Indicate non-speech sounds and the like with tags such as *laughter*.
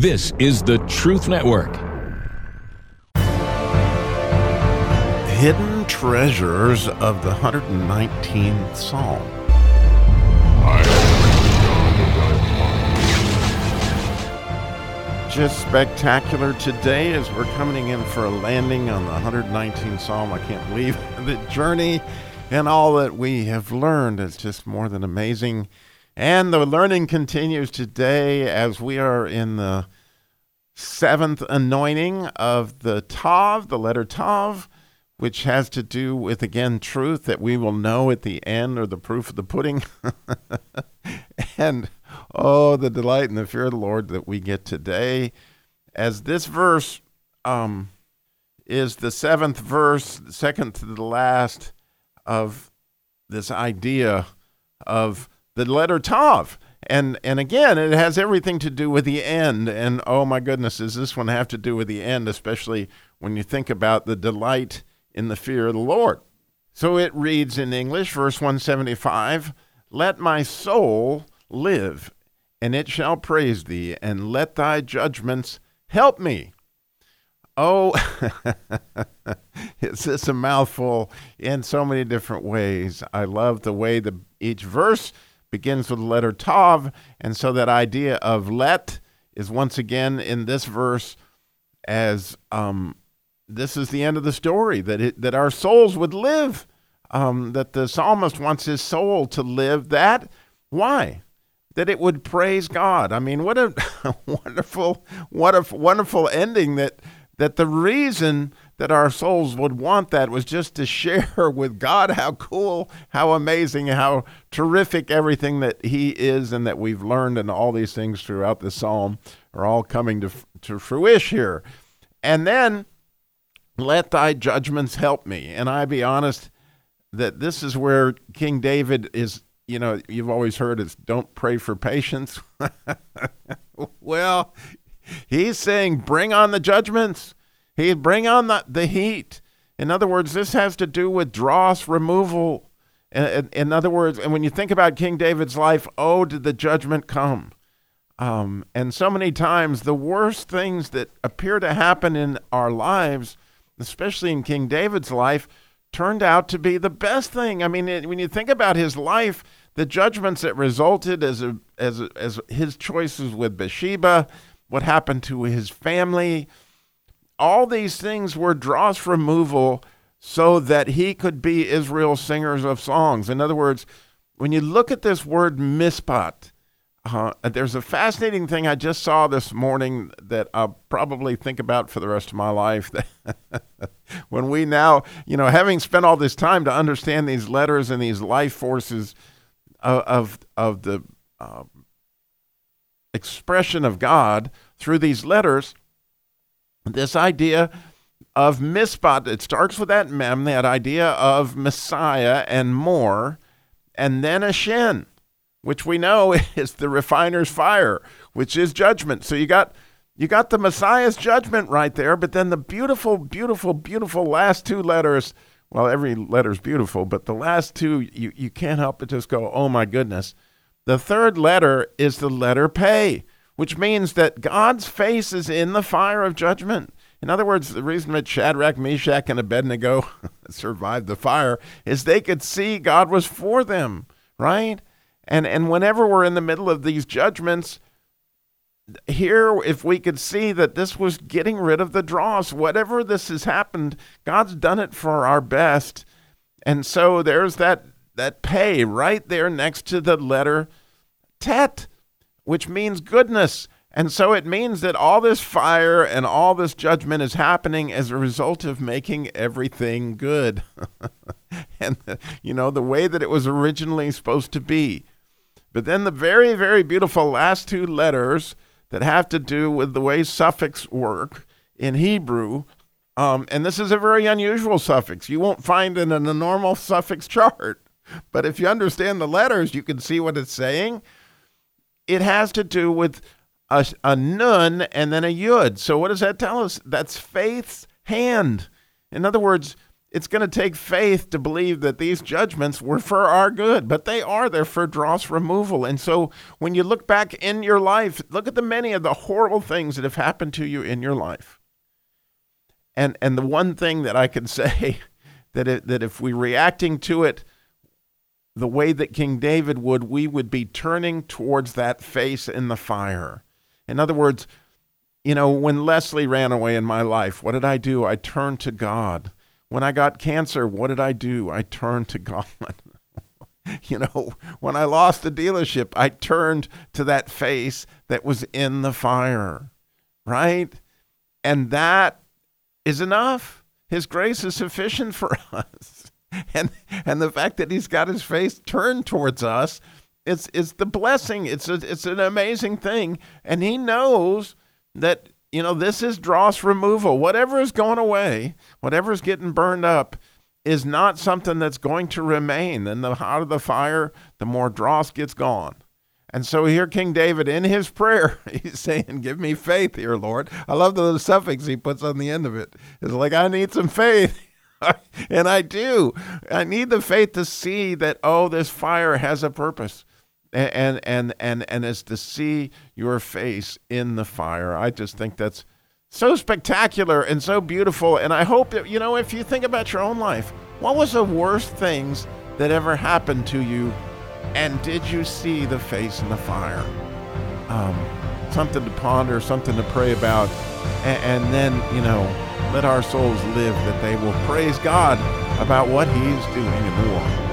This is the Truth Network. Hidden treasures of the 119th Psalm. Just spectacular today as we're coming in for a landing on the 119th Psalm. I can't believe *laughs* the journey and all that we have learned. is just more than amazing. And the learning continues today as we are in the seventh anointing of the Tav, the letter Tav, which has to do with, again, truth that we will know at the end or the proof of the pudding. *laughs* and oh, the delight and the fear of the Lord that we get today. As this verse um, is the seventh verse, second to the last of this idea of the letter Tav. And and again, it has everything to do with the end. And oh my goodness, does this one have to do with the end, especially when you think about the delight in the fear of the Lord. So it reads in English, verse 175 Let my soul live, and it shall praise thee, and let thy judgments help me. Oh, *laughs* is this a mouthful in so many different ways? I love the way the each verse begins with the letter Tav. And so that idea of let is once again in this verse as um, this is the end of the story, that, it, that our souls would live, um, that the psalmist wants his soul to live. That, why? That it would praise God. I mean, what a *laughs* wonderful, what a wonderful ending that, that the reason that our souls would want that was just to share *laughs* with God how cool, how amazing, how terrific everything that He is and that we've learned and all these things throughout the psalm are all coming to, to fruition here. And then, let thy judgments help me. And I be honest that this is where King David is, you know, you've always heard it's don't pray for patience. *laughs* well, he's saying, bring on the judgments he bring on the, the heat. In other words, this has to do with dross removal. In, in, other words, and when you think about King David's life, oh, did the judgment come? Um, and so many times, the worst things that appear to happen in our lives, especially in King David's life, turned out to be the best thing. I mean, it, when you think about his life, the judgments that resulted as a, as a, as his choices with Bathsheba, what happened to his family, all these things were dross removal so that he could be Israel's singers of songs. In other words, when you look at this word mishpat, uh, there's a fascinating thing I just saw this morning that I'll probably think about for the rest of my life. *laughs* when we now, you know, having spent all this time to understand these letters and these life forces of of, of the uh, expression of God through these letters, this idea of mishpat. It starts with that mem, that idea of Messiah and more, and then a shin, which we know *laughs* is the refiner's fire, which is judgment. So you got you got the Messiah's judgment right there, but then the beautiful, beautiful, beautiful last two letters. Well, every letter's beautiful, but the last two you, you can't help but just go, oh my goodness. The third letter is the letter pay which means that God's face is in the fire of judgment. In other words, the reason that Shadrach, Meshach, and Abednego *laughs* survived the fire is they could see God was for them, right? And and whenever we're in the middle of these judgments, here, if we could see that this was getting rid of the dross, whatever this has happened, God's done it for our best. And so there's that that pay right there next to the letter tet which means goodness. And so it means that all this fire and all this judgment is happening as a result of making everything good. *laughs* and, you know, the way that it was originally supposed to be. But then the very, very beautiful last two letters that have to do with the way suffix work in Hebrew. Um, and this is a very unusual suffix. You won't find it in a normal suffix *laughs* chart. But if you understand the letters, you can see what it's saying it has to do with a, a nun and then a yud. So what does that tell us? That's faith's hand. In other words, it's going to take faith to believe that these judgments were for our good, but they are. They're for dross removal. And so when you look back in your life, look at the many of the horrible things that have happened to you in your life. And, and the one thing that I can *laughs* say that, it, that if we're reacting to it the way that King David would, we would be turning towards that face in the fire. In other words, you know, when Leslie ran away in my life, what did I do? I turned to God. When I got cancer, what did I do? I turned to God. *laughs* you know, when I lost the dealership, I turned to that face that was in the fire, right? And that is enough. His grace is sufficient for *laughs* us. And and the fact that he's got his face turned towards us, it's it's the blessing. It's a, it's an amazing thing. And he knows that you know, this is dross removal. Whatever is going away, whatever is getting burned up, is not something that's going to remain. And the hotter the fire, the more dross gets gone. And so here, King David, in his prayer, *laughs* he's saying, Give me faith here, Lord. I love the suffix he puts on the end of it. It's like, I need some faith. *laughs* *laughs* and I do. I need the faith to see that, oh, this fire has a purpose and and and and as to see your face in the fire. I just think that's so spectacular and so beautiful. And I hope that you know if you think about your own life, what was the worst things that ever happened to you, and did you see the face in the fire? Um, something to ponder, something to pray about, and, and then you know let our souls live that they will praise God about what He's doing in the world.